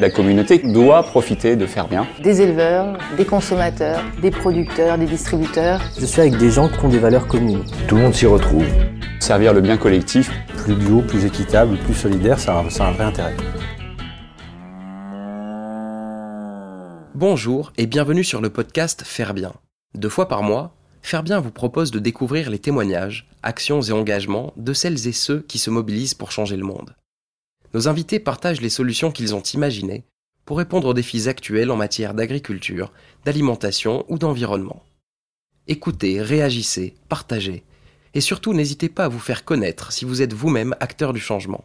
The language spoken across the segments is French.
La communauté doit profiter de faire bien. Des éleveurs, des consommateurs, des producteurs, des distributeurs. Je suis avec des gens qui ont des valeurs communes. Tout le monde s'y retrouve. Servir le bien collectif. Plus bio, plus équitable, plus solidaire, ça a, un vrai intérêt. Bonjour et bienvenue sur le podcast Faire bien. Deux fois par mois, Faire bien vous propose de découvrir les témoignages, actions et engagements de celles et ceux qui se mobilisent pour changer le monde. Nos invités partagent les solutions qu'ils ont imaginées pour répondre aux défis actuels en matière d'agriculture, d'alimentation ou d'environnement. Écoutez, réagissez, partagez, et surtout n'hésitez pas à vous faire connaître si vous êtes vous-même acteur du changement.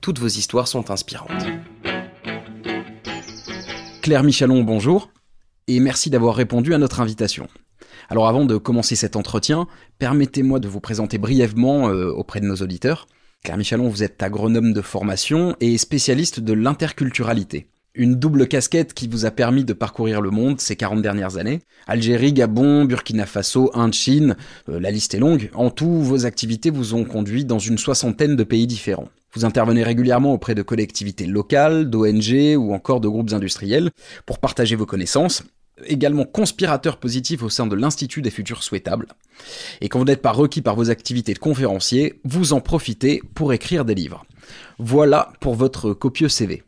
Toutes vos histoires sont inspirantes. Claire Michalon, bonjour, et merci d'avoir répondu à notre invitation. Alors avant de commencer cet entretien, permettez-moi de vous présenter brièvement euh, auprès de nos auditeurs. Claire Michalon, vous êtes agronome de formation et spécialiste de l'interculturalité. Une double casquette qui vous a permis de parcourir le monde ces 40 dernières années. Algérie, Gabon, Burkina Faso, Inde, Chine, euh, la liste est longue. En tout, vos activités vous ont conduit dans une soixantaine de pays différents. Vous intervenez régulièrement auprès de collectivités locales, d'ONG ou encore de groupes industriels pour partager vos connaissances également conspirateur positif au sein de l'Institut des futurs souhaitables. Et quand vous n'êtes pas requis par vos activités de conférencier, vous en profitez pour écrire des livres. Voilà pour votre copieux CV.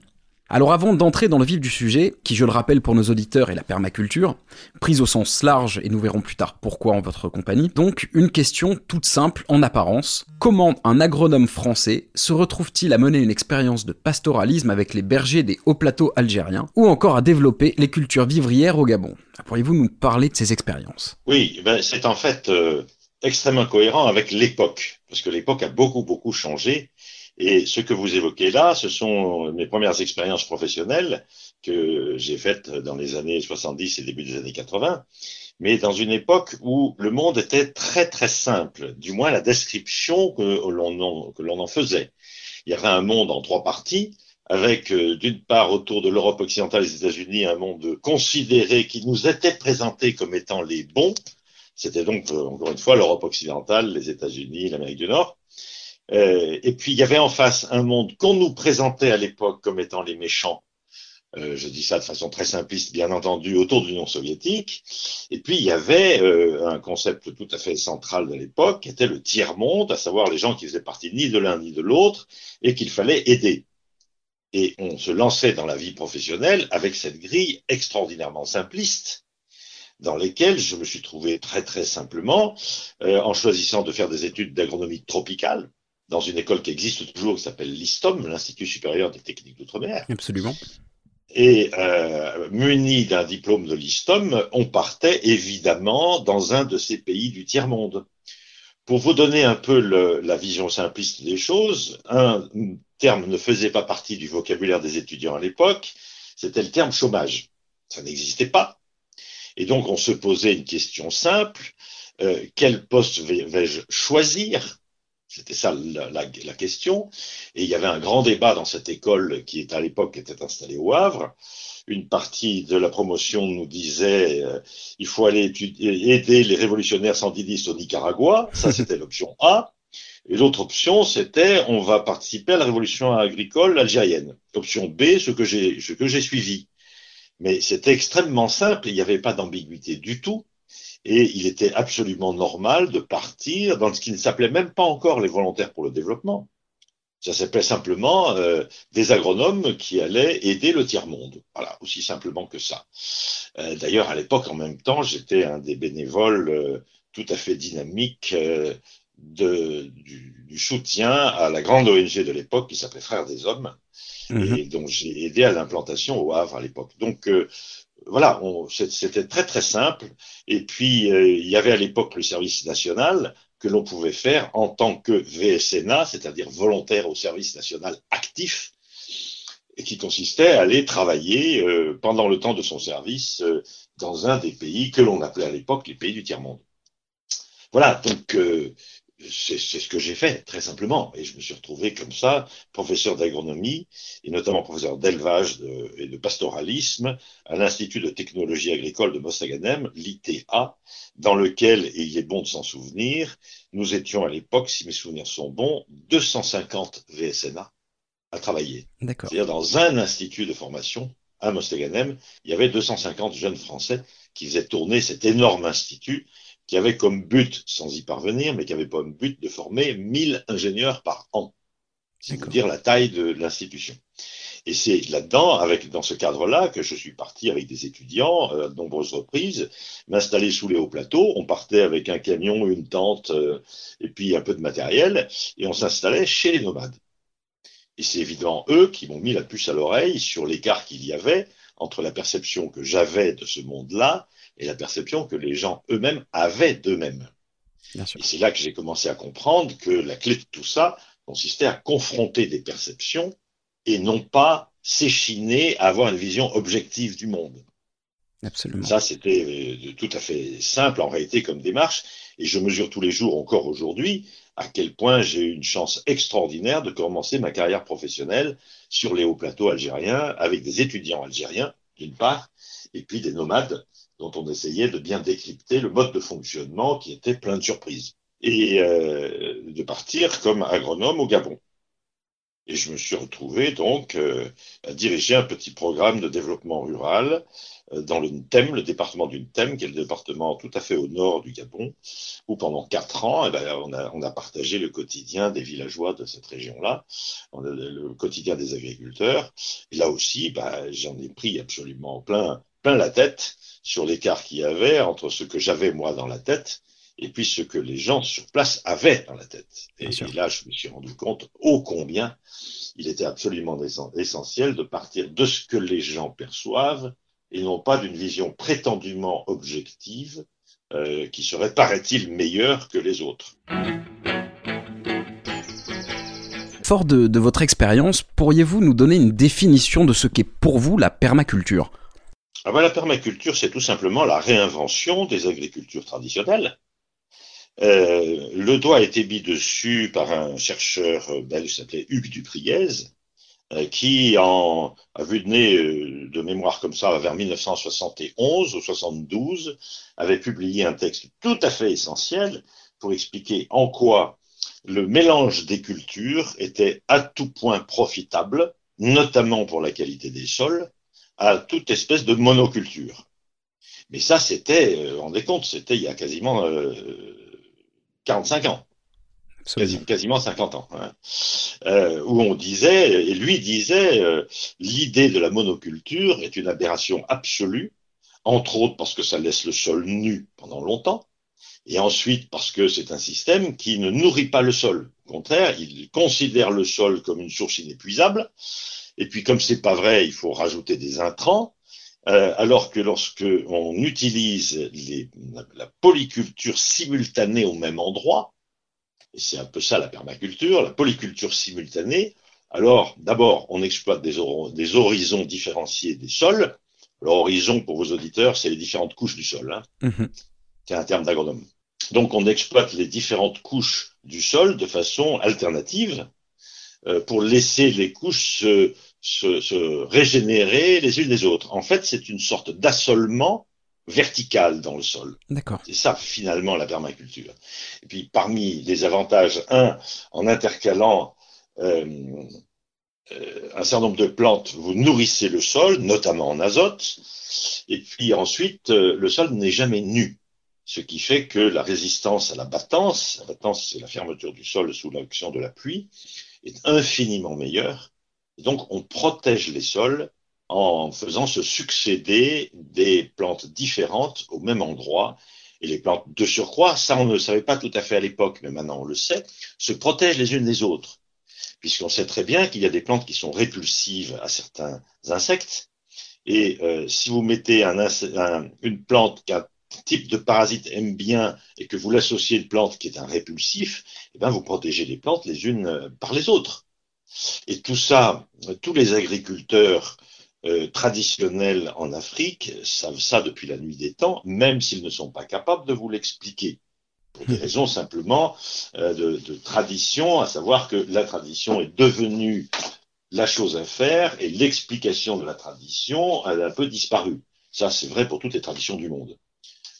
Alors avant d'entrer dans le vif du sujet, qui je le rappelle pour nos auditeurs est la permaculture, prise au sens large et nous verrons plus tard pourquoi en votre compagnie, donc une question toute simple en apparence. Comment un agronome français se retrouve-t-il à mener une expérience de pastoralisme avec les bergers des hauts plateaux algériens ou encore à développer les cultures vivrières au Gabon? Pourriez-vous nous parler de ces expériences? Oui, ben c'est en fait euh, extrêmement cohérent avec l'époque, parce que l'époque a beaucoup beaucoup changé et ce que vous évoquez là, ce sont mes premières expériences professionnelles que j'ai faites dans les années 70 et début des années 80, mais dans une époque où le monde était très très simple, du moins la description que l'on en faisait. Il y avait un monde en trois parties, avec euh, d'une part autour de l'Europe occidentale et des États-Unis un monde considéré qui nous était présenté comme étant les bons. C'était donc euh, encore une fois l'Europe occidentale, les États-Unis, l'Amérique du Nord. Euh, et puis il y avait en face un monde qu'on nous présentait à l'époque comme étant les méchants. Euh, je dis ça de façon très simpliste, bien entendu, autour de l'Union soviétique. Et puis il y avait euh, un concept tout à fait central de l'époque, qui était le tiers-monde, à savoir les gens qui faisaient partie ni de l'un ni de l'autre, et qu'il fallait aider. Et on se lançait dans la vie professionnelle avec cette grille extraordinairement simpliste dans lesquelles je me suis trouvé très très simplement en choisissant de faire des études d'agronomie tropicale dans une école qui existe toujours, qui s'appelle l'ISTOM, l'Institut supérieur des techniques d'outre-mer. Absolument. Et euh, muni d'un diplôme de l'ISTOM, on partait évidemment dans un de ces pays du tiers-monde. Pour vous donner un peu le, la vision simpliste des choses, un terme ne faisait pas partie du vocabulaire des étudiants à l'époque, c'était le terme chômage. Ça n'existait pas. Et donc on se posait une question simple, euh, quel poste vais-je choisir c'était ça la, question. Et il y avait un grand débat dans cette école qui est à l'époque était installée au Havre. Une partie de la promotion nous disait euh, il faut aller aider les révolutionnaires sandidistes au Nicaragua. Ça, c'était l'option A. Et l'autre option, c'était on va participer à la révolution agricole algérienne. Option B, ce que j'ai ce que j'ai suivi. Mais c'était extrêmement simple. Il n'y avait pas d'ambiguïté du tout et il était absolument normal de partir dans ce qui ne s'appelait même pas encore les volontaires pour le développement. Ça s'appelait simplement euh, des agronomes qui allaient aider le tiers-monde. Voilà, aussi simplement que ça. Euh, D'ailleurs, à l'époque, en même temps, j'étais un des bénévoles euh, tout à fait dynamiques euh, de, du, du, soutien à la grande ONG de l'époque qui s'appelait Frères des Hommes, mmh. et dont j'ai aidé à l'implantation au Havre à l'époque. Donc, euh, voilà, c'était très très simple. Et puis euh, il y avait à l'époque le service national que l'on pouvait faire en tant que VSNA, c'est-à-dire volontaire au service national actif, et qui consistait à aller travailler euh, pendant le temps de son service euh, dans un des pays que l'on appelait à l'époque les pays du tiers-monde. Voilà, donc c'est ce que j'ai fait, très simplement. Et je me suis retrouvé comme ça, professeur d'agronomie, et notamment professeur d'élevage et de pastoralisme à l'Institut de technologie agricole de Mostaganem, l'ITA, dans lequel, et il est bon de s'en souvenir, nous étions à l'époque, si mes souvenirs sont bons, 250 VSNA à travailler. D'accord. C'est-à-dire dans un institut de formation à Mostaganem, il y avait 250 jeunes Français qui faisaient tourner cet énorme institut qui avait comme but, sans y parvenir, mais qui avait comme but de former 1000 ingénieurs par an. C'est vous dire la taille de l'institution. Et c'est là-dedans, avec dans ce cadre-là, que je suis parti avec des étudiants euh, à de nombreuses reprises, m'installer sous les hauts plateaux. On partait avec un camion, une tente euh, et puis un peu de matériel, et on s'installait chez les nomades. Et c'est évidemment eux qui m'ont mis la puce à l'oreille sur l'écart qu'il y avait entre la perception que j'avais de ce monde-là et la perception que les gens eux-mêmes avaient d'eux-mêmes. Et c'est là que j'ai commencé à comprendre que la clé de tout ça consistait à confronter des perceptions et non pas s'échiner à avoir une vision objective du monde. Absolument. Ça, c'était euh, tout à fait simple en réalité comme démarche, et je mesure tous les jours, encore aujourd'hui, à quel point j'ai eu une chance extraordinaire de commencer ma carrière professionnelle sur les hauts plateaux algériens avec des étudiants algériens, d'une part, et puis des nomades dont on essayait de bien décrypter le mode de fonctionnement qui était plein de surprises, et euh, de partir comme agronome au Gabon. Et je me suis retrouvé donc euh, à diriger un petit programme de développement rural euh, dans le thème, le département du thème, qui est le département tout à fait au nord du Gabon, où pendant quatre ans, eh ben, on, a, on, a, partagé le quotidien des villageois de cette région-là, le, quotidien des agriculteurs. Et là aussi, ben, j'en ai pris absolument plein, plein la tête sur l'écart qu'il y avait entre ce que j'avais moi dans la tête et puis ce que les gens sur place avaient dans la tête. Et, et, là, je me suis rendu compte ô combien il était absolument essentiel de partir de ce que les gens perçoivent et non pas d'une vision prétendument objective euh, qui serait, paraît-il, meilleure que les autres. Fort de, de votre expérience, pourriez-vous nous donner une définition de ce qu'est pour vous la permaculture? Ah ben, La permaculture, c'est tout simplement la réinvention des agricultures traditionnelles. Euh, le doigt a été mis dessus par un chercheur euh, belge qui s'appelait Hugues Dupriez, euh, qui, en, a vu de nez de mémoire comme ça vers 1971 ou 72, avait publié un texte tout à fait essentiel pour expliquer en quoi le mélange des cultures était à tout point profitable, notamment pour la qualité des sols, à toute espèce de monoculture. Mais ça, c'était, euh, rendez compte, c'était il y a quasiment euh, 45 ans. Quasi, quasiment 50 ans, hein. euh, où on disait, et lui disait, euh, l'idée de la monoculture est une aberration absolue, entre autres parce que ça laisse le sol nu pendant longtemps, et ensuite parce que c'est un système qui ne nourrit pas le sol. Au contraire, il considère le sol comme une source inépuisable, et puis comme c'est pas vrai, il faut rajouter des intrants, euh, alors que lorsque on utilise les, la, polyculture simultanée au même endroit, et c'est un peu ça la permaculture, la polyculture simultanée, alors d'abord on exploite des, or des, horizons différenciés des sols. L'horizon pour vos auditeurs, c'est les différentes couches du sol, hein, c'est un terme d'agronome. Donc on exploite les différentes couches du sol de façon alternative pour laisser les couches se, se, se, régénérer les unes les autres. En fait, c'est une sorte d'assolement vertical dans le sol. D'accord. C'est ça, finalement, la permaculture. Et puis, parmi les avantages, un, en intercalant euh, euh, un certain nombre de plantes, vous nourrissez le sol, notamment en azote, et puis ensuite, euh, le sol n'est jamais nu. Ce qui fait que la résistance à la battance, la battance c'est la fermeture du sol sous l'action de la pluie, est infiniment meilleure et donc, on protège les sols en faisant se succéder des plantes différentes au même endroit. Et les plantes de surcroît, ça on ne le savait pas tout à fait à l'époque, mais maintenant on le sait, se protègent les unes des autres. Puisqu'on sait très bien qu'il y a des plantes qui sont répulsives à certains insectes. Et euh, si vous mettez un, un, une plante qu'un type de parasite aime bien et que vous l'associez à une plante qui est un répulsif, eh bien vous protégez les plantes les unes euh, par les autres. Et tout ça, tous les agriculteurs euh, traditionnels en Afrique savent ça depuis la nuit des temps, même s'ils ne sont pas capables de vous l'expliquer. Pour des raisons simplement euh, de, de, tradition, à savoir que la tradition est devenue la chose à faire et l'explication de la tradition a un peu disparu. Ça, c'est vrai pour toutes les traditions du monde.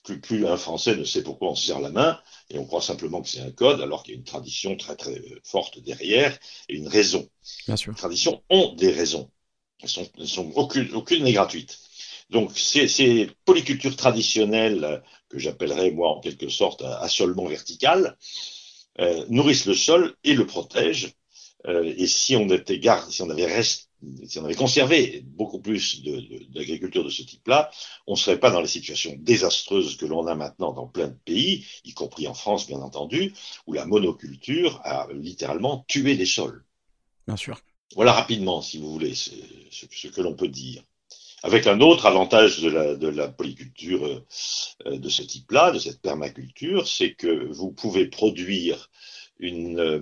Plus, plus un Français ne sait pourquoi on se serre la main et on croit simplement que c'est un code, alors qu'il y a une tradition très très forte derrière et une raison. Bien sûr. Les traditions ont des raisons. Elles sont, elles sont aucune, aucune n'est gratuite. Donc ces, ces polycultures traditionnelles que j'appellerais moi en quelque sorte assolement vertical euh, nourrissent le sol et le protègent. Euh, et si on était garde, si on avait resté si on avait conservé beaucoup plus d'agriculture de, de, ce type-là, on ne serait pas dans les situations désastreuses que l'on a maintenant dans plein de pays, y compris en France, bien entendu, où la monoculture a littéralement tué les sols. Bien sûr. Voilà rapidement, si vous voulez, ce, ce que l'on peut dire. Avec un autre avantage de la, de la polyculture euh, de ce type-là, de cette permaculture, c'est que vous pouvez produire une euh,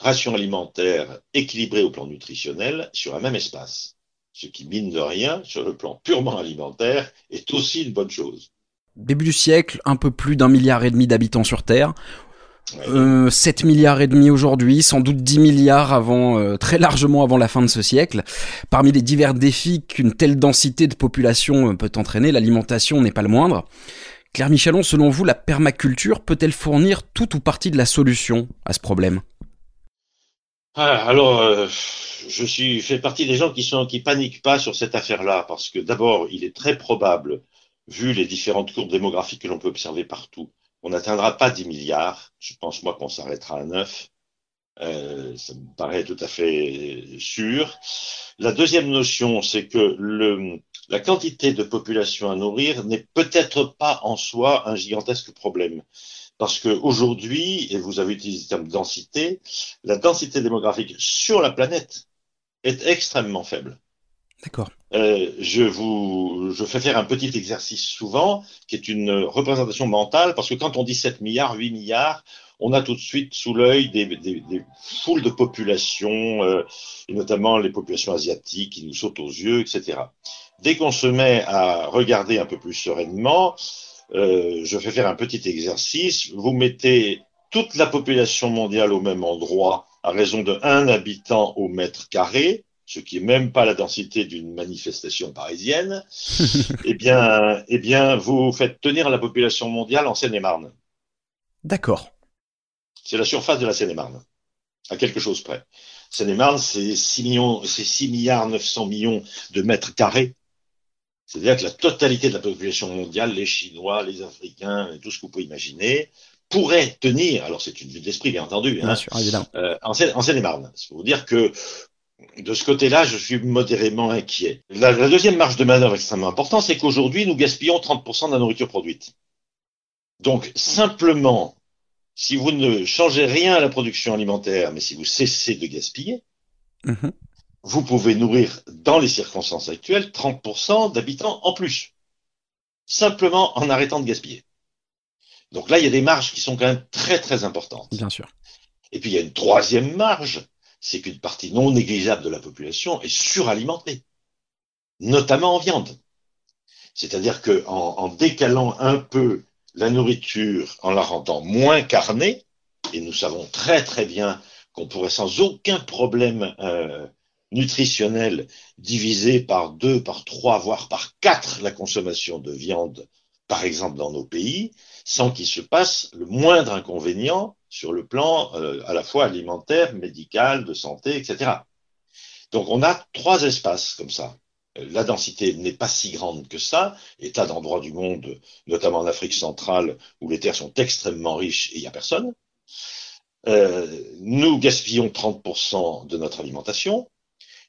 ration alimentaire équilibrée au plan nutritionnel sur un même espace. Ce qui, mine de rien, sur le plan purement alimentaire, est aussi une bonne chose. Début du siècle, un peu plus d'un milliard et demi d'habitants sur Terre. Euh, 7 milliards et demi aujourd'hui, sans doute 10 milliards avant, euh, très largement avant la fin de ce siècle. Parmi les divers défis qu'une telle densité de population euh, peut entraîner, l'alimentation n'est pas le moindre. Claire Michalon, selon vous, la permaculture peut-elle fournir toute ou partie de la solution à ce problème? Ah, Alors, euh, je suis fait partie des gens qui sont qui paniquent pas sur cette affaire-là, parce que d'abord, il est très probable, vu les différentes courbes démographiques que l'on peut observer partout, on n'atteindra pas 10 milliards. Je pense, moi, qu'on s'arrêtera à 9. Euh, ça me paraît tout à fait sûr. La deuxième notion, c'est que le, la quantité de population à nourrir n'est peut-être pas en soi un gigantesque problème. Parce qu'aujourd'hui, et vous avez utilisé le terme densité, la densité démographique sur la planète est extrêmement faible. D'accord. Euh, je vous, je fais faire un petit exercice souvent, qui est une représentation mentale, parce que quand on dit 7 milliards, 8 milliards, on a tout de suite sous l'œil des, des, des, foules de populations, euh, et notamment les populations asiatiques qui nous sautent aux yeux, etc. Dès qu'on se met à regarder un peu plus sereinement, euh, je fais faire un petit exercice. Vous mettez toute la population mondiale au même endroit à raison de 1 habitant au mètre carré, ce qui est même pas la densité d'une manifestation parisienne, eh bien, eh bien, vous faites tenir la population mondiale en Seine-et-Marne. D'accord. C'est la surface de la Seine-et-Marne, à quelque chose près. Seine-et-Marne, c'est 6 millions, c'est 6 milliards 900 millions de mètres carrés. C'est-à-dire que la totalité de la population mondiale, les Chinois, les Africains, tout ce que vous pouvez imaginer, pourrait tenir, alors c'est une vue d'esprit bien entendu, hein, Bien sûr, évidemment. euh, en Seine- en Seine-et-Marne. C'est pour vous dire que de ce côté-là, je suis modérément inquiet. La, la deuxième marge de manœuvre extrêmement importante, c'est qu'aujourd'hui, nous gaspillons 30% de la nourriture produite. Donc, simplement, si vous ne changez rien à la production alimentaire, mais si vous cessez de gaspiller, Mhm. Vous pouvez nourrir, dans les circonstances actuelles, 30% d'habitants en plus. Simplement en arrêtant de gaspiller. Donc là, il y a des marges qui sont quand même très très importantes. Bien sûr. Et puis il y a une troisième marge, c'est qu'une partie non négligeable de la population est suralimentée, notamment en viande. C'est-à-dire que en, en décalant un peu la nourriture, en la rendant moins carnée, et nous savons très très bien qu'on pourrait sans aucun problème euh, nutritionnel diviser par deux, par trois, voire par quatre la consommation de viande, par exemple dans nos pays, sans qu'il se passe le moindre inconvénient sur le plan euh, à la fois alimentaire, médical, de santé, etc. Donc on a trois espaces comme ça. La densité n'est pas si grande que ça, et tas d'endroits du monde, notamment en Afrique centrale, où les terres sont extrêmement riches et il n'y a personne. Euh, nous gaspillons 30% de notre alimentation,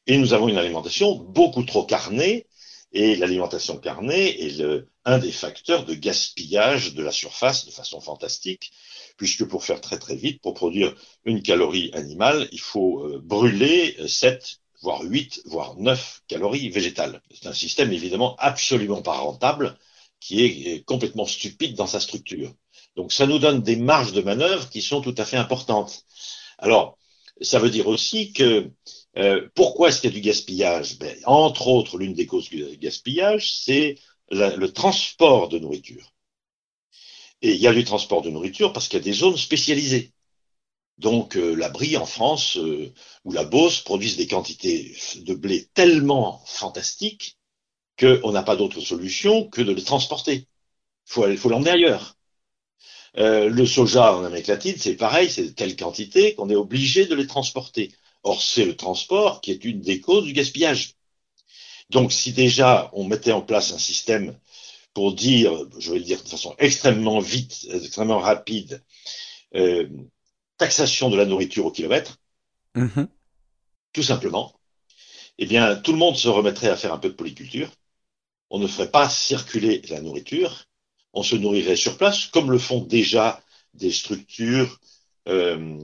et nous avons une alimentation beaucoup trop carnée, et l'alimentation carnée est un des facteurs de gaspillage de la surface de façon fantastique, puisque pour faire très très vite, pour produire une calorie animale, il faut euh, brûler 7, voire 8, voire 9 calories végétales. C'est un système évidemment absolument pas rentable, qui est complètement stupide dans sa structure. Donc ça nous donne des marges de manœuvre qui sont tout à fait importantes. Alors, ça veut dire aussi que euh, pourquoi est-ce qu'il y a du gaspillage? Ben, Entre autres, l'une des causes du gaspillage, c'est le transport de nourriture. Et il y a du transport de nourriture parce qu'il y a des zones spécialisées. Donc euh, la Brie en France euh, ou la Beauce produisent des quantités de blé tellement fantastiques qu'on n'a pas d'autre solution que de les transporter. Il faut l'emmener ailleurs. Euh, le soja en Amérique latine, c'est pareil, c'est de telle quantité qu'on est obligé de les transporter. Or, c'est le transport qui est une des causes du gaspillage. Donc, si déjà on mettait en place un système pour dire, je vais le dire de façon extrêmement vite, extrêmement rapide, euh, taxation de la nourriture au kilomètre, Mhm. tout simplement, eh bien, tout le monde se remettrait à faire un peu de polyculture. On ne ferait pas circuler la nourriture. On se nourrirait sur place, comme le font déjà des structures euh,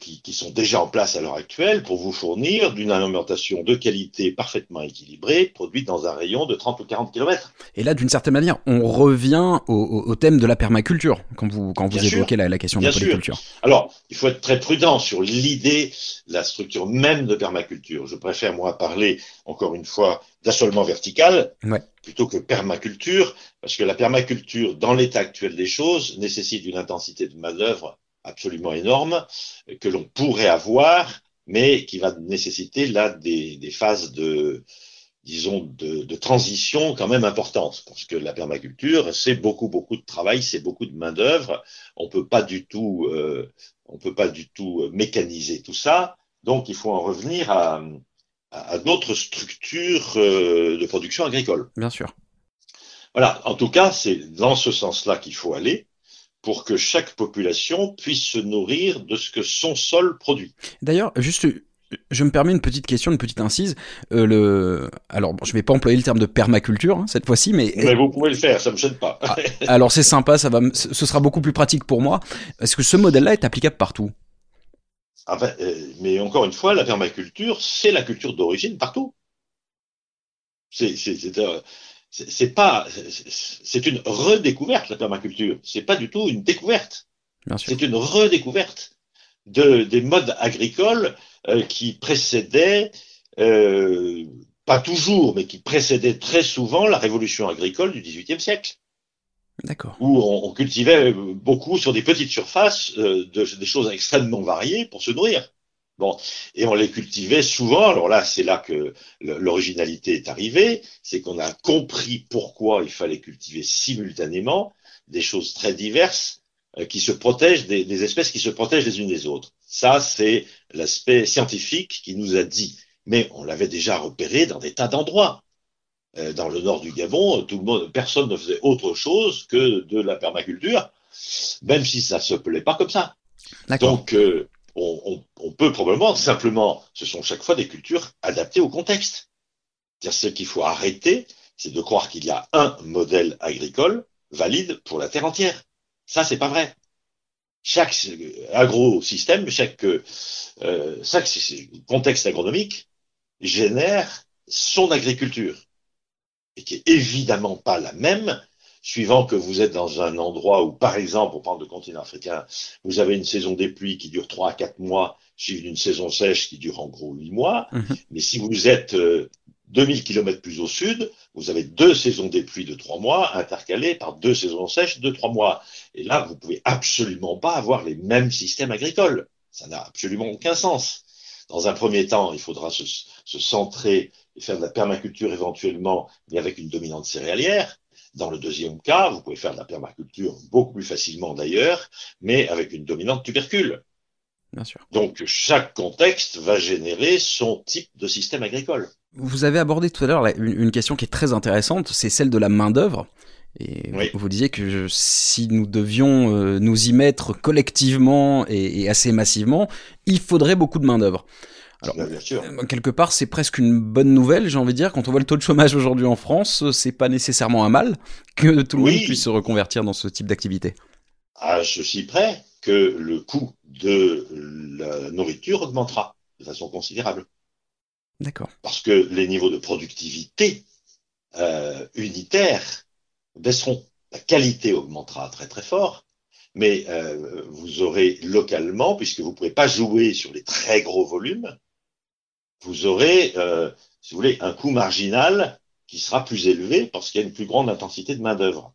qui, qui, sont déjà en place à l'heure actuelle pour vous fournir d'une alimentation de qualité parfaitement équilibrée, produite dans un rayon de 30 ou 40 km. Et là, d'une certaine manière, on revient au, au, au, thème de la permaculture, quand vous, quand vous évoquez la, la, question Bien de la polyculture. Sûr. Alors, il faut être très prudent sur l'idée, la structure même de permaculture. Je préfère, moi, parler, encore une fois, d'assolement vertical, ouais. plutôt que permaculture, parce que la permaculture, dans l'état actuel des choses, nécessite une intensité de main-d'œuvre absolument énorme que l'on pourrait avoir, mais qui va nécessiter là des, des phases de, disons, de, de, transition quand même importantes, parce que la permaculture, c'est beaucoup, beaucoup de travail, c'est beaucoup de main d'œuvre. On peut pas du tout, euh, on peut pas du tout mécaniser tout ça. Donc, il faut en revenir à, à, à d'autres structures euh, de production agricole. Bien sûr. Voilà. En tout cas, c'est dans ce sens-là qu'il faut aller pour que chaque population puisse se nourrir de ce que son sol produit. D'ailleurs, juste, je me permets une petite question, une petite incise. Euh, le, alors, bon, je vais pas employer le terme de permaculture hein, cette fois-ci, mais mais vous pouvez le faire, ça me gêne pas. Ah, alors c'est sympa, ça va, ce sera beaucoup plus pratique pour moi. Est-ce que ce modèle-là est applicable partout? Ah ben, euh, Mais encore une fois, la permaculture, c'est la culture d'origine partout. C'est, c'est, pas, c'est une redécouverte la permaculture. C'est pas du tout une découverte. C'est une redécouverte de des modes agricoles euh, qui précédaient, euh, pas toujours, mais qui précédaient très souvent la révolution agricole du XVIIIe siècle. D'accord. Où on, on, cultivait beaucoup sur des petites surfaces euh, de, des choses extrêmement variées pour se nourrir. Bon, et on les cultivait souvent. Alors là, c'est là que l'originalité est arrivée, c'est qu'on a compris pourquoi il fallait cultiver simultanément des choses très diverses euh, qui se protègent, des, des, espèces qui se protègent les unes des autres. Ça, c'est l'aspect scientifique qui nous a dit. Mais on l'avait déjà repéré dans des tas d'endroits. Euh, dans le nord du Gabon, tout le monde, personne ne faisait autre chose que de la permaculture, même si ça se plaît pas comme ça. Donc, euh, on, peut probablement simplement, ce sont chaque fois des cultures adaptées au contexte. C'est-à-dire ce qu'il faut arrêter, c'est de croire qu'il y a un modèle agricole valide pour la terre entière. Ça, c'est pas vrai. Chaque agro-système, chaque, euh, chaque contexte agronomique génère son agriculture et qui est évidemment pas la même suivant que vous êtes dans un endroit où, par exemple, on parle de continent africain, vous avez une saison des pluies qui dure 3 à 4 mois, suivie d'une saison sèche qui dure en gros 8 mois. Mhm. Mais si vous êtes euh, 2000 km plus au sud, vous avez deux saisons des pluies de 3 mois intercalées par deux saisons sèches de 3 mois. Et là, vous pouvez absolument pas avoir les mêmes systèmes agricoles. Ça n'a absolument aucun sens. Dans un premier temps, il faudra se, se centrer et faire de la permaculture éventuellement, mais avec une dominante céréalière. Dans le deuxième cas, vous pouvez faire de la permaculture beaucoup plus facilement d'ailleurs, mais avec une dominante tubercule. Bien sûr. Donc chaque contexte va générer son type de système agricole. Vous avez abordé tout à l'heure une question qui est très intéressante, c'est celle de la main d'œuvre. Et oui. vous disiez que si nous devions euh, nous y mettre collectivement et, et assez massivement, il faudrait beaucoup de main Alors, bien sûr. quelque part, c'est presque une bonne nouvelle, j'ai envie de dire. Quand on voit le taux de chômage aujourd'hui en France, c'est pas nécessairement un mal que tout le oui. monde puisse se reconvertir dans ce type d'activité. À ceci près que le coût de la nourriture augmentera de façon considérable. D'accord. Parce que les niveaux de productivité euh, unitaires baisseront. La qualité augmentera très très fort, mais euh, vous aurez localement, puisque vous ne pouvez pas jouer sur les très gros volumes, vous aurez, euh, si vous voulez, un coût marginal qui sera plus élevé parce qu'il y a une plus grande intensité de main-d'œuvre.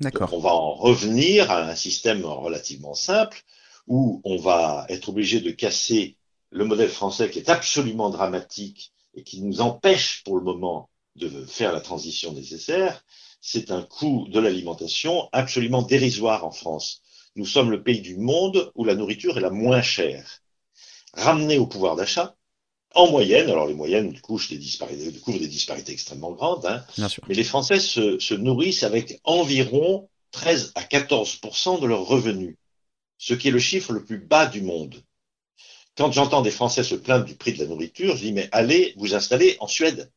D'accord. On va en revenir à un système relativement simple où on va être obligé de casser le modèle français qui est absolument dramatique et qui nous empêche pour le moment de faire la transition nécessaire, c'est un coût de l'alimentation absolument dérisoire en France. Nous sommes le pays du monde où la nourriture est la moins chère. Ramenée au pouvoir d'achat, en moyenne, alors les moyennes couvrent des disparités, des disparités extrêmement grandes, hein, mais les Français se, se, nourrissent avec environ 13 à 14% de leurs revenus, ce qui est le chiffre le plus bas du monde. Quand j'entends des Français se plaindre du prix de la nourriture, je dis mais allez vous installer en Suède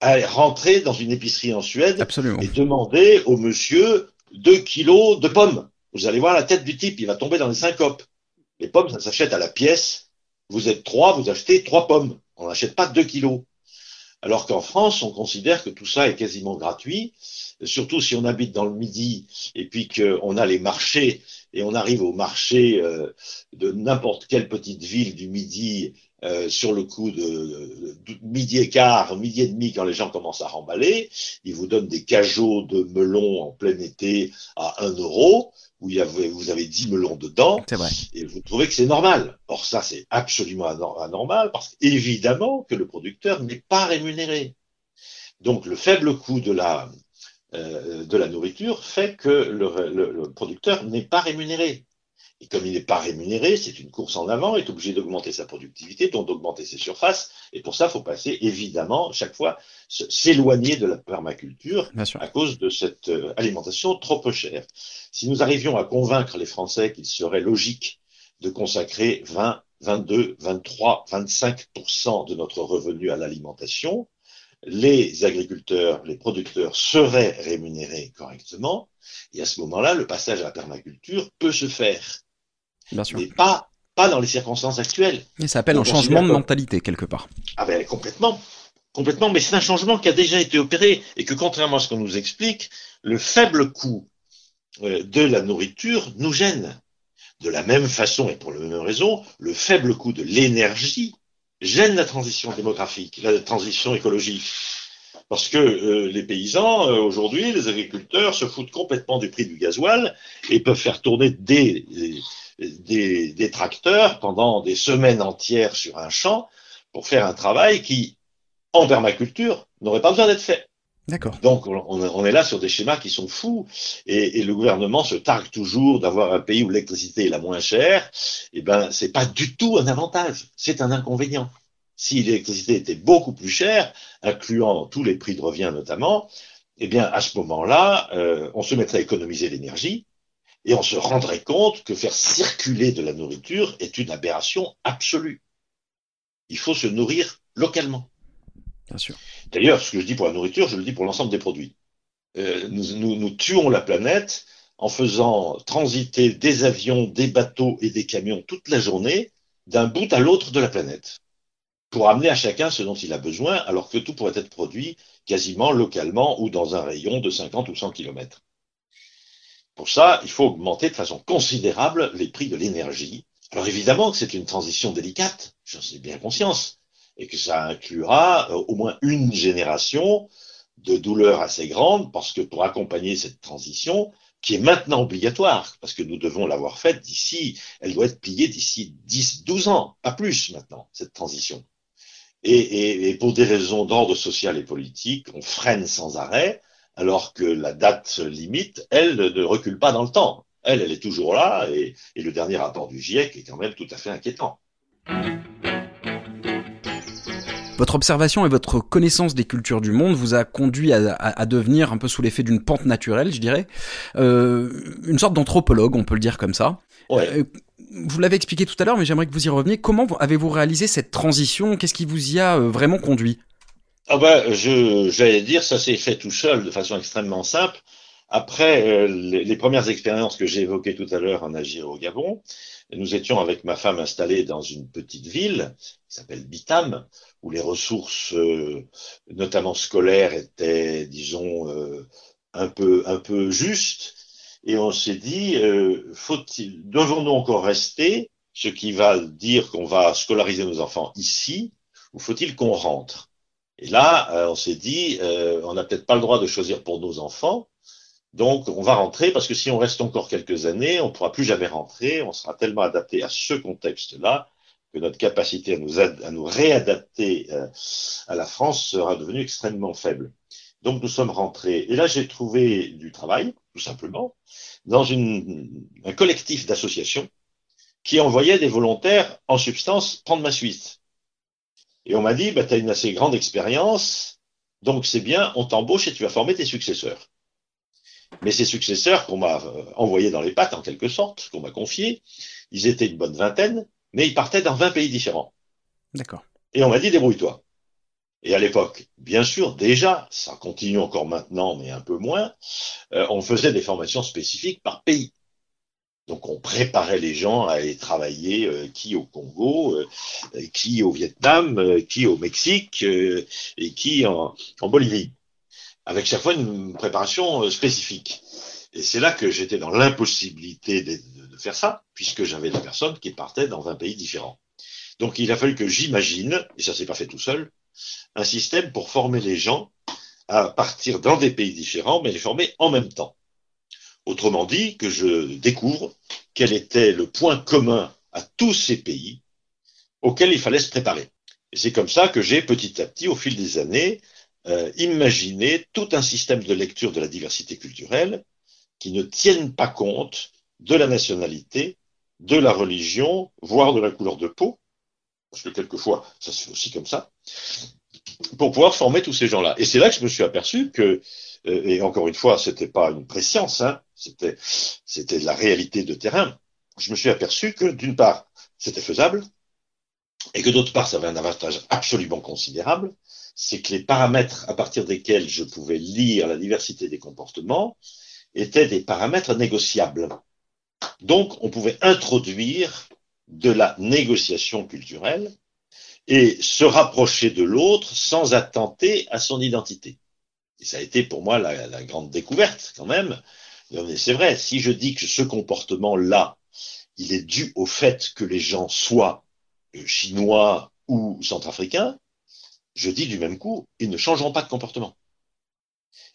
à rentrer dans une épicerie en Suède Absolument. et demander au monsieur deux kilos de pommes. Vous allez voir la tête du type, il va tomber dans les syncopes. Les pommes, ça s'achète à la pièce. Vous êtes trois, vous achetez trois pommes. On n'achète pas deux kilos. Alors qu'en France, on considère que tout ça est quasiment gratuit, surtout si on habite dans le Midi et puis qu'on a les marchés et on arrive au marché euh, de n'importe quelle petite ville du Midi euh, sur le coup de, midi et quart, midi et demi, quand les gens commencent à remballer, ils vous donnent des cajots de melons en plein été à 1 euro, où il y avait, vous avez 10 melons dedans, vrai. et vous trouvez que c'est normal. Or ça, c'est absolument anormal, parce qu'évidemment que le producteur n'est pas rémunéré. Donc le faible coût de la, euh, de la nourriture fait que le, le producteur n'est pas rémunéré. Et comme il n'est pas rémunéré, c'est une course en avant, il est obligé d'augmenter sa productivité, donc d'augmenter ses surfaces. Et pour ça, il faut passer, évidemment, chaque fois, s'éloigner de la permaculture à cause de cette euh, alimentation trop peu chère. Si nous arrivions à convaincre les Français qu'il serait logique de consacrer 20, 22, 23, 25% de notre revenu à l'alimentation, les agriculteurs, les producteurs seraient rémunérés correctement, et à ce moment-là, le passage à la permaculture peut se faire. Bien sûr. Mais pas, pas dans les circonstances actuelles. Et ça appelle un changement de mentalité quelque part. Ah ben complètement. Complètement, mais c'est un changement qui a déjà été opéré et que contrairement à ce qu'on nous explique, le faible coût euh, de la nourriture nous gêne. De la même façon et pour la même raison, le faible coût de l'énergie gêne la transition démographique, la transition écologique. Parce que euh, les paysans, euh, aujourd'hui, les agriculteurs se foutent complètement du prix du gasoil et peuvent faire tourner des, des, des, tracteurs pendant des semaines entières sur un champ pour faire un travail qui, en permaculture, n'aurait pas besoin d'être fait. D'accord. Donc on, on, est là sur des schémas qui sont fous et, et le gouvernement se targue toujours d'avoir un pays où l'électricité est la moins chère. Eh ben c'est pas du tout un avantage, c'est un inconvénient. Si l'électricité était beaucoup plus chère, incluant tous les prix de revient notamment, eh bien à ce moment-là, euh, on se mettrait à économiser l'énergie et on se rendrait compte que faire circuler de la nourriture est une aberration absolue. Il faut se nourrir localement. Bien sûr. D'ailleurs, ce que je dis pour la nourriture, je le dis pour l'ensemble des produits. Euh, nous, nous, nous, tuons la planète en faisant transiter des avions, des bateaux et des camions toute la journée d'un bout à l'autre de la planète pour amener à chacun ce dont il a besoin, alors que tout pourrait être produit quasiment localement ou dans un rayon de 50 ou 100 kilomètres. Pour ça, il faut augmenter de façon considérable les prix de l'énergie. Alors évidemment que c'est une transition délicate, j'en ai bien conscience, et que ça inclura euh, au moins une génération de douleurs assez grandes, parce que pour accompagner cette transition, qui est maintenant obligatoire, parce que nous devons l'avoir faite d'ici, elle doit être pliée d'ici 10, 12 ans, pas plus maintenant, cette transition. Et, pour des raisons d'ordre social et politique, on freine sans arrêt, alors que la date limite, elle, ne recule pas dans le temps. Elle, elle est toujours là, et, et le dernier rapport du GIEC est quand même tout à fait inquiétant. Votre observation et votre connaissance des cultures du monde vous a conduit à, à, à devenir, un peu sous l'effet d'une pente naturelle, je dirais, euh, une sorte d'anthropologue, on peut le dire comme ça. Ouais. Euh, vous l'avez expliqué tout à l'heure, mais j'aimerais que vous y reveniez. Comment avez-vous réalisé cette transition? Qu'est-ce qui vous y a euh, vraiment conduit? Ah ben, je, j'allais dire, ça s'est fait tout seul, de façon extrêmement simple. Après euh, les, les, premières expériences que j'ai évoquées tout à l'heure en Agir au Gabon, nous étions avec ma femme installés dans une petite ville qui s'appelle Bitam, où les ressources, euh, notamment scolaires, étaient, disons, euh, un peu, un peu justes. Et on s'est dit, euh, faut-il, devons-nous encore rester, ce qui va dire qu'on va scolariser nos enfants ici, ou faut-il qu'on rentre? Et là, euh, on s'est dit, euh, on n'a peut-être pas le droit de choisir pour nos enfants, donc on va rentrer parce que si on reste encore quelques années, on ne pourra plus jamais rentrer, on sera tellement adapté à ce contexte-là que notre capacité à nous, à nous réadapter euh, à la France sera devenue extrêmement faible. Donc nous sommes rentrés. Et là, j'ai trouvé du travail, tout simplement, dans une, un collectif d'associations qui envoyait des volontaires, en substance, prendre ma suite. Et on m'a dit, bah, tu as une assez grande expérience, donc c'est bien, on t'embauche et tu vas former tes successeurs. Mais ces successeurs qu'on m'a euh, envoyés dans les pattes, en quelque sorte, qu'on m'a confiés, ils étaient une bonne vingtaine, mais ils partaient dans 20 pays différents. D'accord. Et on m'a dit, débrouille-toi. Et à l'époque, bien sûr, déjà, ça continue encore maintenant, mais un peu moins, euh, on faisait des formations spécifiques par pays. Donc on préparait les gens à aller travailler, euh, qui au Congo, euh, qui au Vietnam, euh, qui au Mexique euh, et qui en, Bolivie, avec chaque fois une préparation spécifique. Et c'est là que j'étais dans l'impossibilité de faire ça, puisque j'avais des personnes qui partaient dans un pays différent. Donc il a fallu que j'imagine, et ça s'est pas fait tout seul, un système pour former les gens à partir dans des pays différents, mais les former en même temps. Autrement dit, que je découvre quel était le point commun à tous ces pays auxquels il fallait se préparer. Et c'est comme ça que j'ai petit à petit, au fil des années, euh, imaginé tout un système de lecture de la diversité culturelle qui ne tienne pas compte de la nationalité, de la religion, voire de la couleur de peau, parce que quelquefois ça se fait aussi comme ça, pour pouvoir former tous ces gens-là. Et c'est là que je me suis aperçu que, et encore une fois, c'était pas une préscience, hein, c'était c'était la réalité de terrain. Je me suis aperçu que d'une part, c'était faisable, et que d'autre part, ça avait un avantage absolument considérable, c'est que les paramètres à partir desquels je pouvais lire la diversité des comportements étaient des paramètres négociables. Donc, on pouvait introduire de la négociation culturelle et se rapprocher de l'autre sans attenter à son identité. Et ça a été pour moi la, la grande découverte quand même. C'est vrai, si je dis que ce comportement-là, il est dû au fait que les gens soient euh, chinois ou centrafricains, je dis du même coup, ils ne changeront pas de comportement.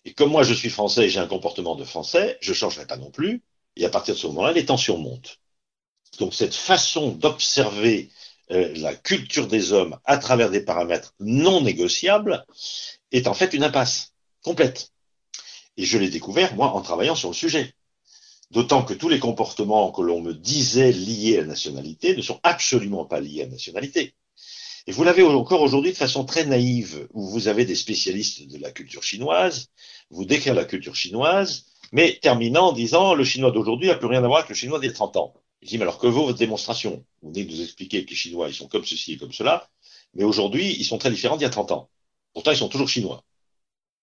Et comme moi je suis français et j'ai un comportement de français, je ne changerai pas non plus. Et à partir de ce moment-là, les tensions montent. Donc cette façon d'observer euh, la culture des hommes à travers des paramètres non négociables est en fait une impasse complète. Et je l'ai découvert, moi, en travaillant sur le sujet. D'autant que tous les comportements que l'on me disait liés à la nationalité ne sont absolument pas liés à la nationalité. Et vous l'avez encore aujourd'hui de façon très naïve, où vous avez des spécialistes de la culture chinoise, vous décrire la culture chinoise, mais terminant en disant le chinois d'aujourd'hui n'a plus rien à voir avec le chinois des 30 ans. Je dis, mais alors que vaut votre démonstration? Vous venez de nous expliquer que les Chinois, ils sont comme ceci et comme cela, mais aujourd'hui, ils sont très différents d'il y a 30 ans. Pourtant, ils sont toujours chinois.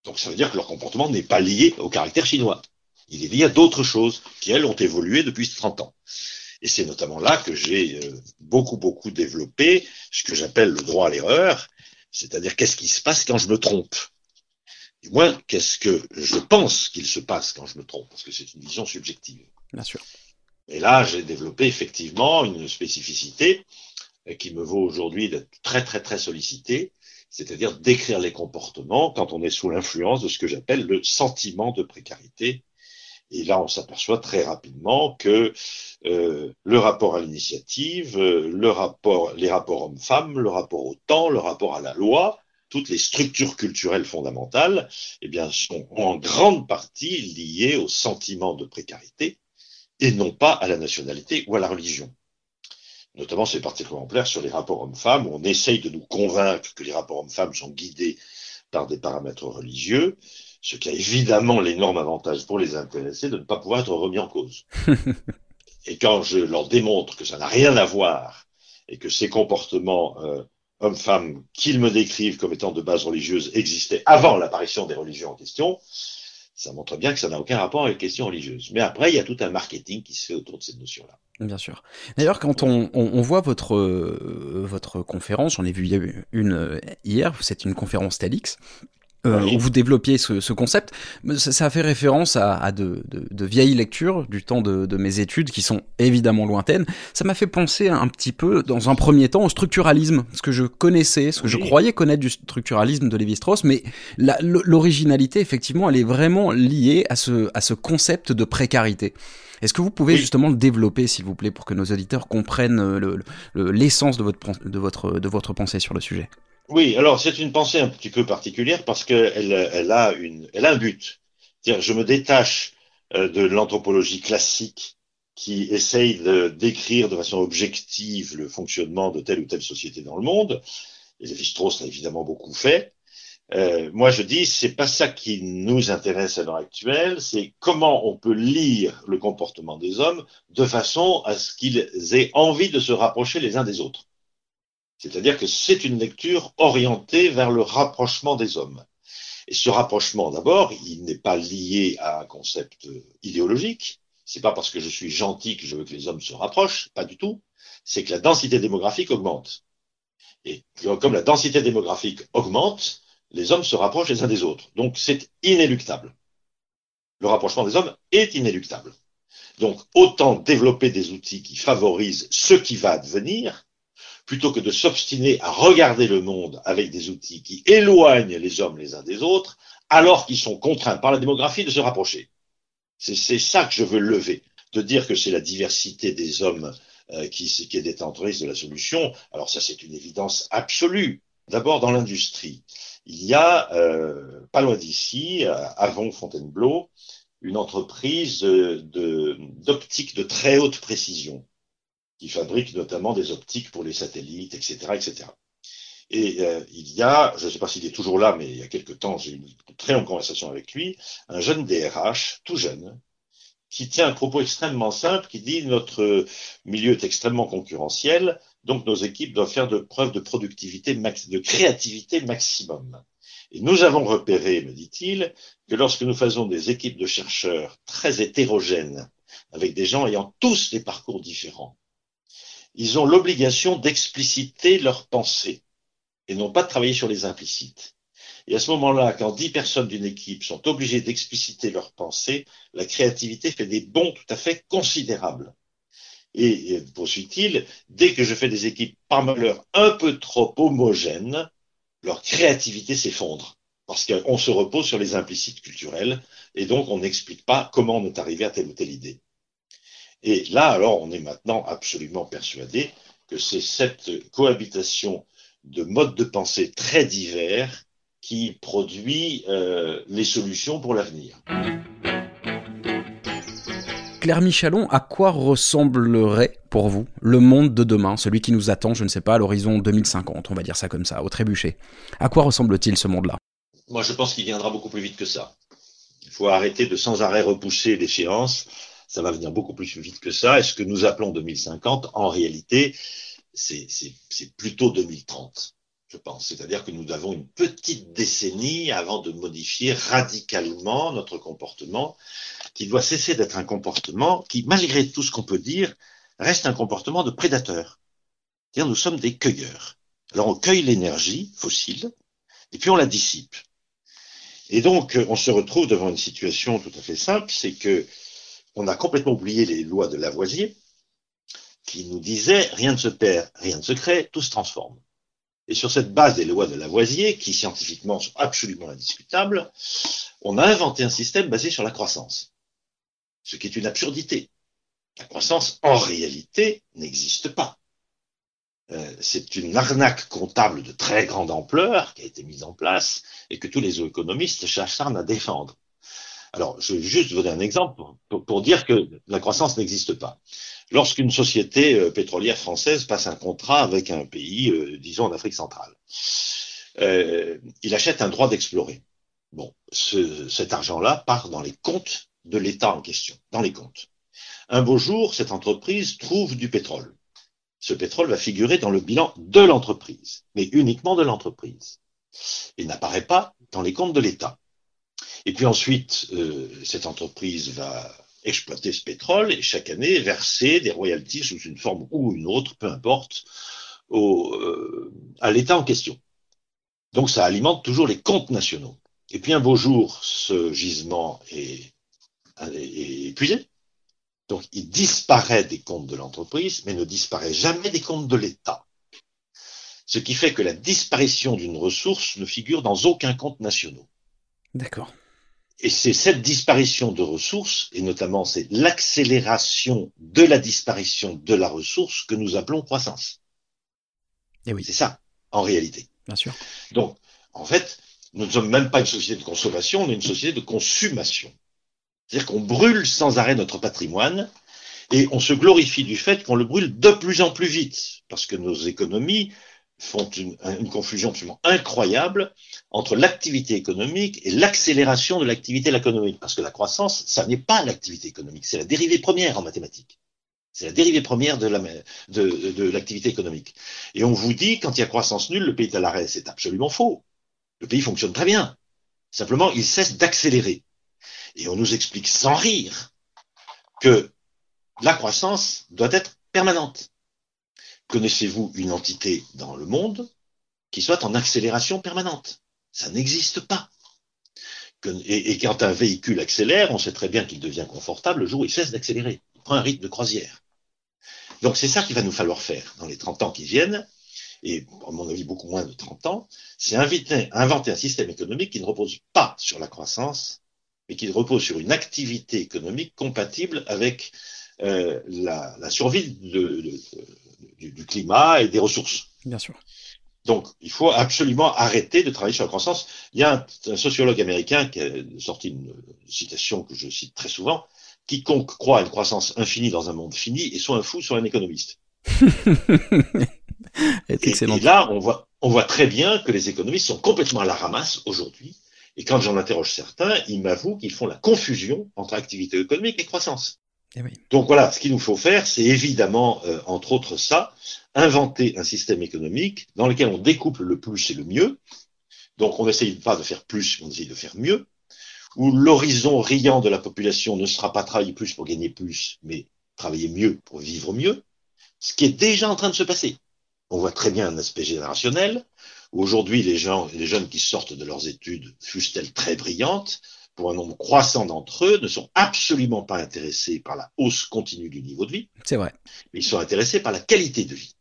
Donc ça veut dire que leur comportement n'est pas lié au caractère chinois. Il est lié à d'autres choses qui, elles, ont évolué depuis 30 ans. Et c'est notamment là que j'ai euh, beaucoup, beaucoup développé ce que j'appelle le droit à l'erreur, c'est-à-dire qu'est-ce qui se passe quand je me trompe Du moins, qu'est-ce que je pense qu'il se passe quand je me trompe, parce que c'est une vision subjective. Bien sûr. Et là, j'ai développé effectivement une spécificité euh, qui me vaut aujourd'hui d'être très, très, très sollicité, c'est-à-dire d'écrire les comportements quand on est sous l'influence de ce que j'appelle le sentiment de précarité. Et là, on s'aperçoit très rapidement que euh, le rapport à l'initiative, euh, les rapports hommes-femmes, le rapport au temps, le rapport à la loi, toutes les structures culturelles fondamentales, eh bien, sont en grande partie liées au sentiment de précarité et non pas à la nationalité ou à la religion. Notamment, c'est particulièrement clair sur les rapports hommes-femmes, où on essaye de nous convaincre que les rapports hommes-femmes sont guidés par des paramètres religieux, ce qui a évidemment l'énorme avantage pour les intéressés de ne pas pouvoir être remis en cause. et quand je leur démontre que ça n'a rien à voir et que ces comportements euh, hommes-femmes qu'ils me décrivent comme étant de base religieuse existaient avant l'apparition des religions en question, ça montre bien que ça n'a aucun rapport avec les questions religieuses. Mais après, il y a tout un marketing qui se fait autour de cette notion-là. Bien sûr. D'ailleurs, quand on, voit votre euh, votre conférence, j'en ai vu une euh, hier, c'est une conférence TEDx. Euh, oui. où vous développiez ce, ce concept, ça, ça, fait référence à, à de, de, de, vieilles lectures du temps de, de, mes études qui sont évidemment lointaines. Ça m'a fait penser un petit peu, dans un premier temps, au structuralisme, ce que je connaissais, ce que oui. je croyais connaître du structuralisme de Lévi-Strauss, mais l'originalité, effectivement, elle est vraiment liée à ce, à ce concept de précarité. Est-ce que vous pouvez oui. justement le développer, s'il vous plaît, pour que nos auditeurs comprennent l'essence de votre, de, votre, de votre pensée sur le sujet? Oui, alors c'est une pensée un petit peu particulière parce qu'elle elle a, a un but. C'est-à-dire, je me détache euh, de l'anthropologie classique qui essaye de décrire de façon objective le fonctionnement de telle ou telle société dans le monde. Et Lévi-Strauss l'a évidemment beaucoup fait. Euh, moi, je dis, c'est pas ça qui nous intéresse à l'heure actuelle, c'est comment on peut lire le comportement des hommes de façon à ce qu'ils aient envie de se rapprocher les uns des autres. C'est-à-dire que c'est une lecture orientée vers le rapprochement des hommes. Et ce rapprochement, d'abord, il n'est pas lié à un concept idéologique. C'est pas parce que je suis gentil que je veux que les hommes se rapprochent, pas du tout. C'est que la densité démographique augmente. Et comme la densité démographique augmente, les hommes se rapprochent les uns des autres. Donc c'est inéluctable. Le rapprochement des hommes est inéluctable. Donc autant développer des outils qui favorisent ce qui va advenir, plutôt que de s'obstiner à regarder le monde avec des outils qui éloignent les hommes les uns des autres, alors qu'ils sont contraints par la démographie de se rapprocher. C'est ça que je veux lever, de dire que c'est la diversité des hommes euh, qui, est détentrice de la solution. Alors ça, c'est une évidence absolue. D'abord dans l'industrie il y a, euh, pas loin d'ici, à Avon-Fontainebleau, une entreprise d'optique de, très haute précision, qui fabrique notamment des optiques pour les satellites, etc. etc. Et euh, il y a, je ne sais pas s'il est toujours là, mais il y a quelque temps, j'ai eu une très longue conversation avec lui, un jeune DRH, tout jeune, qui tient un propos extrêmement simple, qui dit notre milieu est extrêmement concurrentiel, donc nos équipes doivent faire de preuves de productivité, de créativité maximum. Et nous avons repéré, me dit-il, que lorsque nous faisons des équipes de chercheurs très hétérogènes, avec des gens ayant tous des parcours différents, ils ont l'obligation d'expliciter leurs pensées et non pas de travailler sur les implicites. Et à ce moment-là, quand dix personnes d'une équipe sont obligées d'expliciter leurs pensées, la créativité fait des bons tout à fait considérables. Et, poursuit-il, dès que je fais des équipes par malheur un peu trop homogènes, leur créativité s'effondre. Parce qu'on se repose sur les implicites culturels et donc on n'explique pas comment on est arrivé à telle ou telle idée. Et là, alors, on est maintenant absolument persuadé que c'est cette cohabitation de modes de pensée très divers qui produit euh, les solutions pour l'avenir. Claire Michalon, à quoi ressemblerait pour vous le monde de demain, celui qui nous attend, je ne sais pas, à l'horizon 2050, on va dire ça comme ça, au trébuchet? À quoi ressemble-t-il ce monde-là? Moi, je pense qu'il viendra beaucoup plus vite que ça. Il faut arrêter de sans arrêt repousser l'échéance. Ça va venir beaucoup plus vite que ça. Et ce que nous appelons 2050, en réalité, c'est plutôt 2030 je pense. C'est-à-dire que nous avons une petite décennie avant de modifier radicalement notre comportement, qui doit cesser d'être un comportement qui, malgré tout ce qu'on peut dire, reste un comportement de prédateur. C'est-à-dire nous sommes des cueilleurs. Alors on cueille l'énergie fossile, et puis on la dissipe. Et donc on se retrouve devant une situation tout à fait simple, c'est que on a complètement oublié les lois de Lavoisier, qui nous disaient rien ne se perd, rien ne se crée, tout se transforme. Et sur cette base des lois de Lavoisier, qui scientifiquement sont absolument indiscutables, on a inventé un système basé sur la croissance. Ce qui est une absurdité. La croissance, en réalité, n'existe pas. Euh, c'est une arnaque comptable de très grande ampleur qui a été mise en place et que tous les économistes s'acharnent à défendre. Alors, je vais juste vous donner un exemple pour dire que la croissance n'existe pas lorsqu'une société euh, pétrolière française passe un contrat avec un pays, euh, disons en Afrique centrale. Euh, il achète un droit d'explorer. Bon, ce, cet argent-là part dans les comptes de l'État en question, dans les comptes. Un beau jour, cette entreprise trouve du pétrole. Ce pétrole va figurer dans le bilan de l'entreprise, mais uniquement de l'entreprise. Il n'apparaît pas dans les comptes de l'État. Et puis ensuite, euh, cette entreprise va exploiter ce pétrole et chaque année verser des royalties sous une forme ou une autre, peu importe, euh, à l'État en question. Donc ça alimente toujours les comptes nationaux. Et puis un beau jour, ce gisement est épuisé. Donc il disparaît des comptes de l'entreprise, mais ne disparaît jamais des comptes de l'État. Ce qui fait que la disparition d'une ressource ne figure dans aucun compte national. D'accord. Et c'est cette disparition de ressources, et notamment c'est l'accélération de la disparition de la ressource que nous appelons croissance. Et eh oui. C'est ça, en réalité. Bien sûr. Donc, en fait, nous ne sommes même pas une société de consommation, on est une société de consommation. C'est-à-dire qu'on brûle sans arrêt notre patrimoine et on se glorifie du fait qu'on le brûle de plus en plus vite, parce que nos économies font une, une confusion absolument incroyable entre l'activité économique et l'accélération de l'activité économique. Parce que la croissance, ça n'est pas l'activité économique, c'est la dérivée première en mathématiques. C'est la dérivée première de l'activité de, de, économique. Et on vous dit, quand il y a croissance nulle, le pays est à l'arrêt. C'est absolument faux. Le pays fonctionne très bien. Simplement, il cesse d'accélérer. Et on nous explique sans rire que la croissance doit être permanente. Connaissez-vous une entité dans le monde qui soit en accélération permanente? Ça n'existe pas. Et, quand un véhicule accélère, on sait très bien qu'il devient confortable le jour où il cesse d'accélérer. Il prend un rythme de croisière. Donc c'est ça qu'il va nous falloir faire dans les 30 ans qui viennent, et à mon avis beaucoup moins de 30 ans, c'est inventer, un système économique qui ne repose pas sur la croissance, mais qui repose sur une activité économique compatible avec euh, la, survie de, du, du, climat et des ressources. Bien sûr. Donc, il faut absolument arrêter de travailler sur la croissance. Il y a un, un sociologue américain qui a sorti une citation que je cite très souvent. Quiconque croit à une croissance infinie dans un monde fini est soit un fou, soit un économiste. et, et, là, on voit, on voit très bien que les économistes sont complètement à la ramasse aujourd'hui. Et quand j'en interroge certains, ils m'avouent qu'ils font la confusion entre activité économique et croissance. Oui. Donc voilà, ce qu'il nous faut faire, c'est évidemment, euh, entre autres ça, inventer un système économique dans lequel on découple le plus et le mieux. Donc on n'essaye pas de faire plus, on essaye de faire mieux. Où l'horizon riant de la population ne sera pas travailler plus pour gagner plus, mais travailler mieux pour vivre mieux. Ce qui est déjà en train de se passer. On voit très bien un aspect générationnel, aujourd'hui les gens, les jeunes qui sortent de leurs études, fussent-elles très brillantes, pour un nombre croissant d'entre eux, ne sont absolument pas intéressés par la hausse continue du niveau de vie. C'est vrai. Mais ils sont intéressés par la qualité de vie.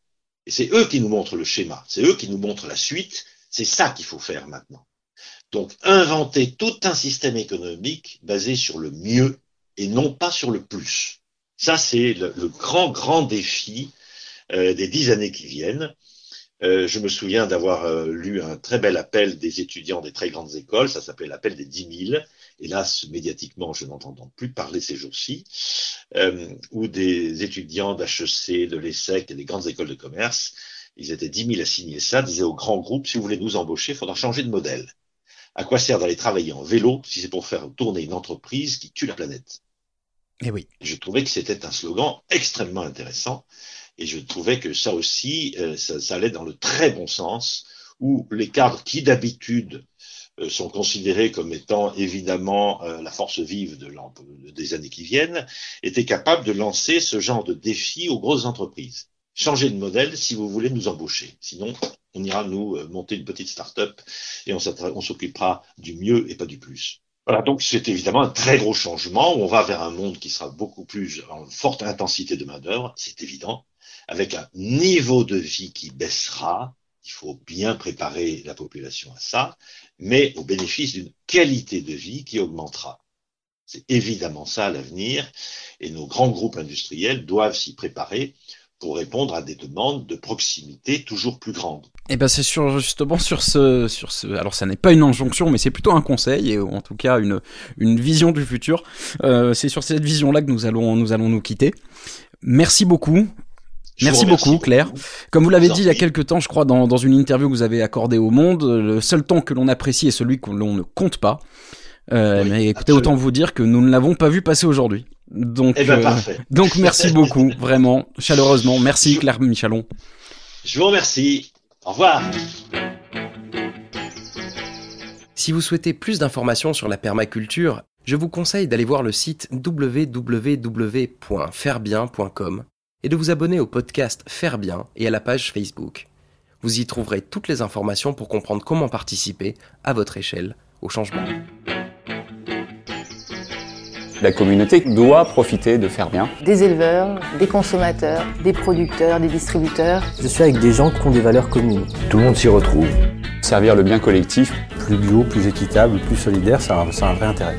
Et c'est eux qui nous montrent le schéma, c'est eux qui nous montrent la suite, c'est ça qu'il faut faire maintenant. Donc inventer tout un système économique basé sur le mieux et non pas sur le plus. Ça, c'est le, le, grand, grand défi euh, des dix années qui viennent. Euh, je me souviens d'avoir euh, lu un très bel appel des étudiants des très grandes écoles, ça s'appelle l'appel des dix mille. Hélas, médiatiquement, je n'entends plus parler ces jours-ci, euh, où des étudiants d'HEC, de l'ESSEC et des grandes écoles de commerce, ils étaient dix mille à signer ça, disaient au grand groupe, si vous voulez nous embaucher, il faudra changer de modèle. À quoi sert d'aller travailler en vélo si c'est pour faire tourner une entreprise qui tue la planète? Et Eh oui. Je trouvais que c'était un slogan extrêmement intéressant. Et je trouvais que ça aussi, euh, ça, ça, allait dans le très bon sens, où les cadres qui d'habitude sont considérés comme étant évidemment euh, la force vive de des années qui viennent, étaient capables de lancer ce genre de défi aux grosses entreprises. Changez de modèle si vous voulez nous embaucher. Sinon, on ira nous monter une petite start-up et on s'occupera du mieux et pas du plus. Voilà, donc c'est évidemment un très gros changement. On va vers un monde qui sera beaucoup plus en forte intensité de main-d'œuvre, c'est évident avec un niveau de vie qui baissera. Il faut bien préparer la population à ça, mais au bénéfice d'une qualité de vie qui augmentera. C'est évidemment ça l'avenir, et nos grands groupes industriels doivent s'y préparer pour répondre à des demandes de proximité toujours plus grandes. Et ben c'est sur justement sur ce sur ce alors ça n'est pas une injonction mais c'est plutôt un conseil et en tout cas une une vision du futur. Euh, c'est sur cette vision là que nous allons nous allons nous quitter. Merci beaucoup. Je Merci beaucoup, Claire. Comme vous l'avez dit il y a quelques temps, je crois, dans, dans une interview que vous avez accordée au Monde, le seul temps que l'on apprécie est celui que l'on ne compte pas. Euh, oui, mais écoutez, absolument. autant vous dire que nous ne l'avons pas vu passer aujourd'hui. Donc, eh ben, euh, donc merci beaucoup, vraiment, chaleureusement. Merci, Claire Michalon. Je vous remercie. Au revoir. Si vous souhaitez plus d'informations sur la permaculture, je vous conseille d'aller voir le site www.fairebien.com et de vous abonner au podcast Faire Bien et à la page Facebook. Vous y trouverez toutes les informations pour comprendre comment participer, à votre échelle, au changement. La communauté doit profiter de faire bien. Des éleveurs, des consommateurs, des producteurs, des distributeurs. Je suis avec des gens qui ont des valeurs communes. Tout le monde s'y retrouve. Servir le bien collectif. Plus bio, plus équitable, plus solidaire, ça a, ça a un vrai intérêt.